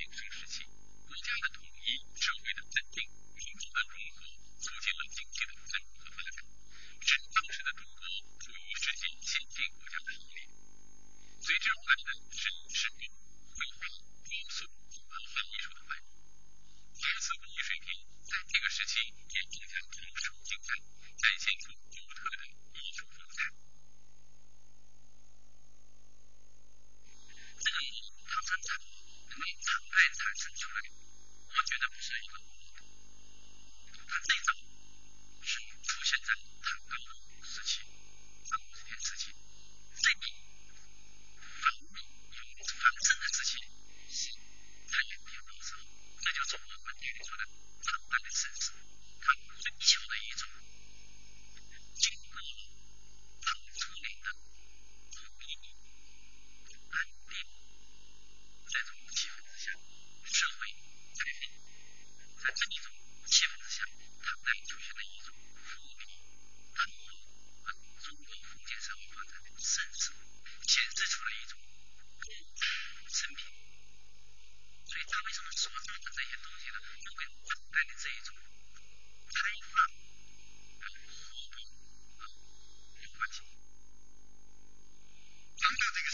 鼎盛时期国家的统一社会的稳定民族的融合促进了经济的出来，我觉得不是一个。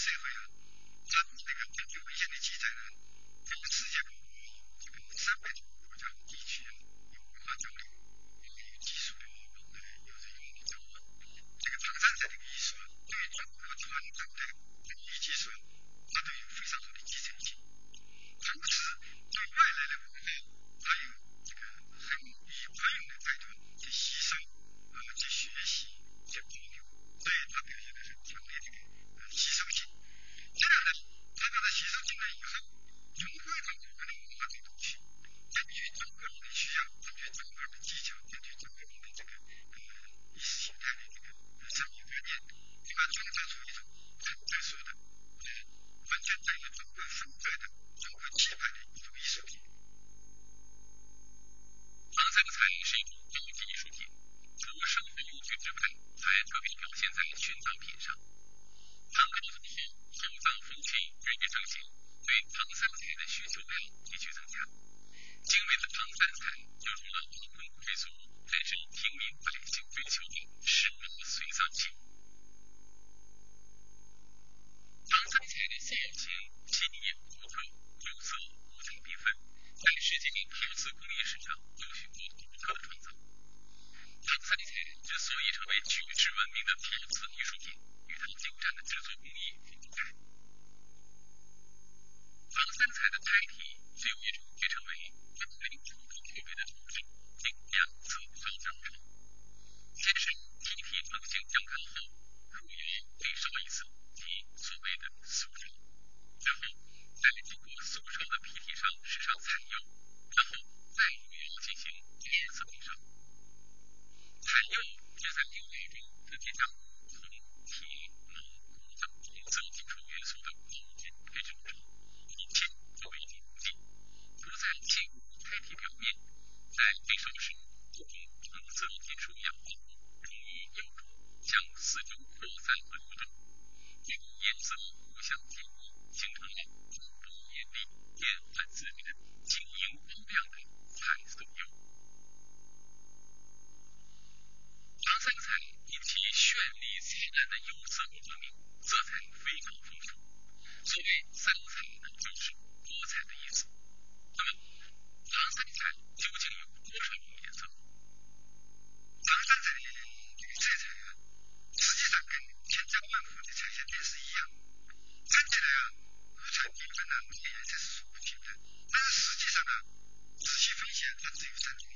社会啊，它那个根据文献的记载呢，这个世界各国，这个三百多个国家、地区有文化交流，有技术的交流，有这个这个长善者这个艺术啊，对中国传统的工艺技术，它都有非常好的继承性。同时，对外来的文化，它有这个很以宽容的态度去吸收啊，去学习去。protecting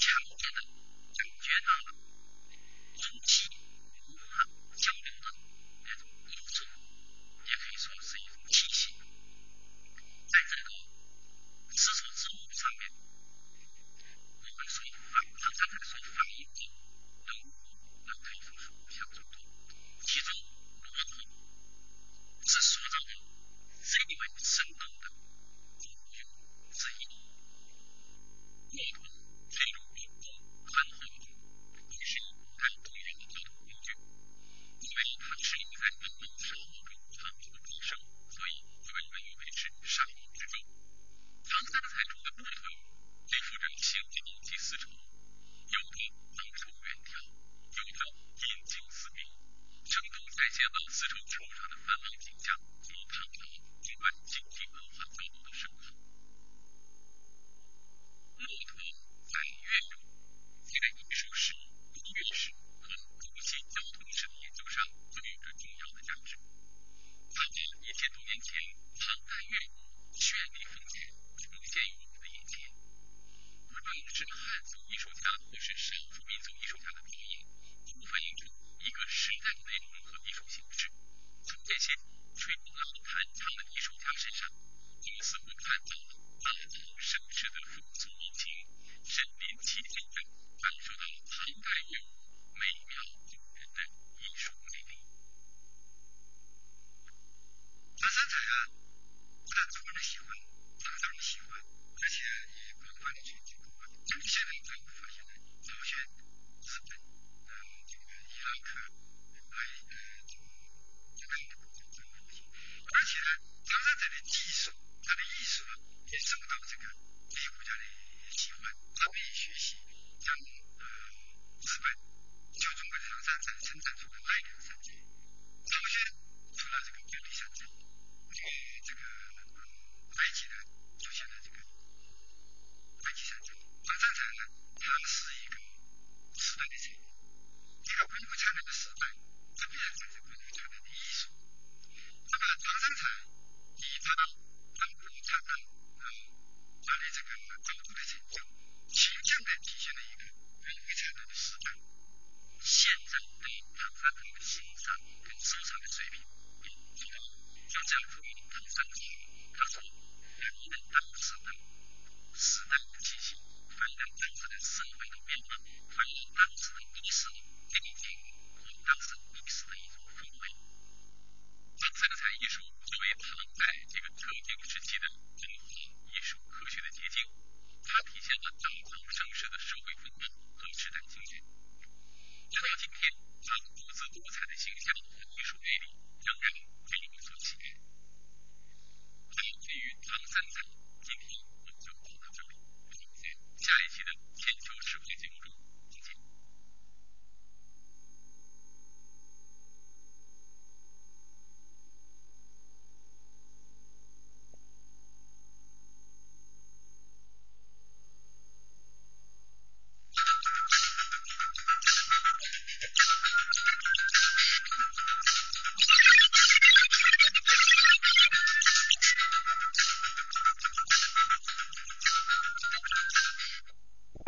强烈的感觉到了初期文化交流的那种不足也可以说是一种气息在这个丝绸之路上面我们说反正正在说反义词能和人口数量相差多其中骆驼是塑造的是一位神农的精英之一受到这个别的国家的喜欢，他们也学习。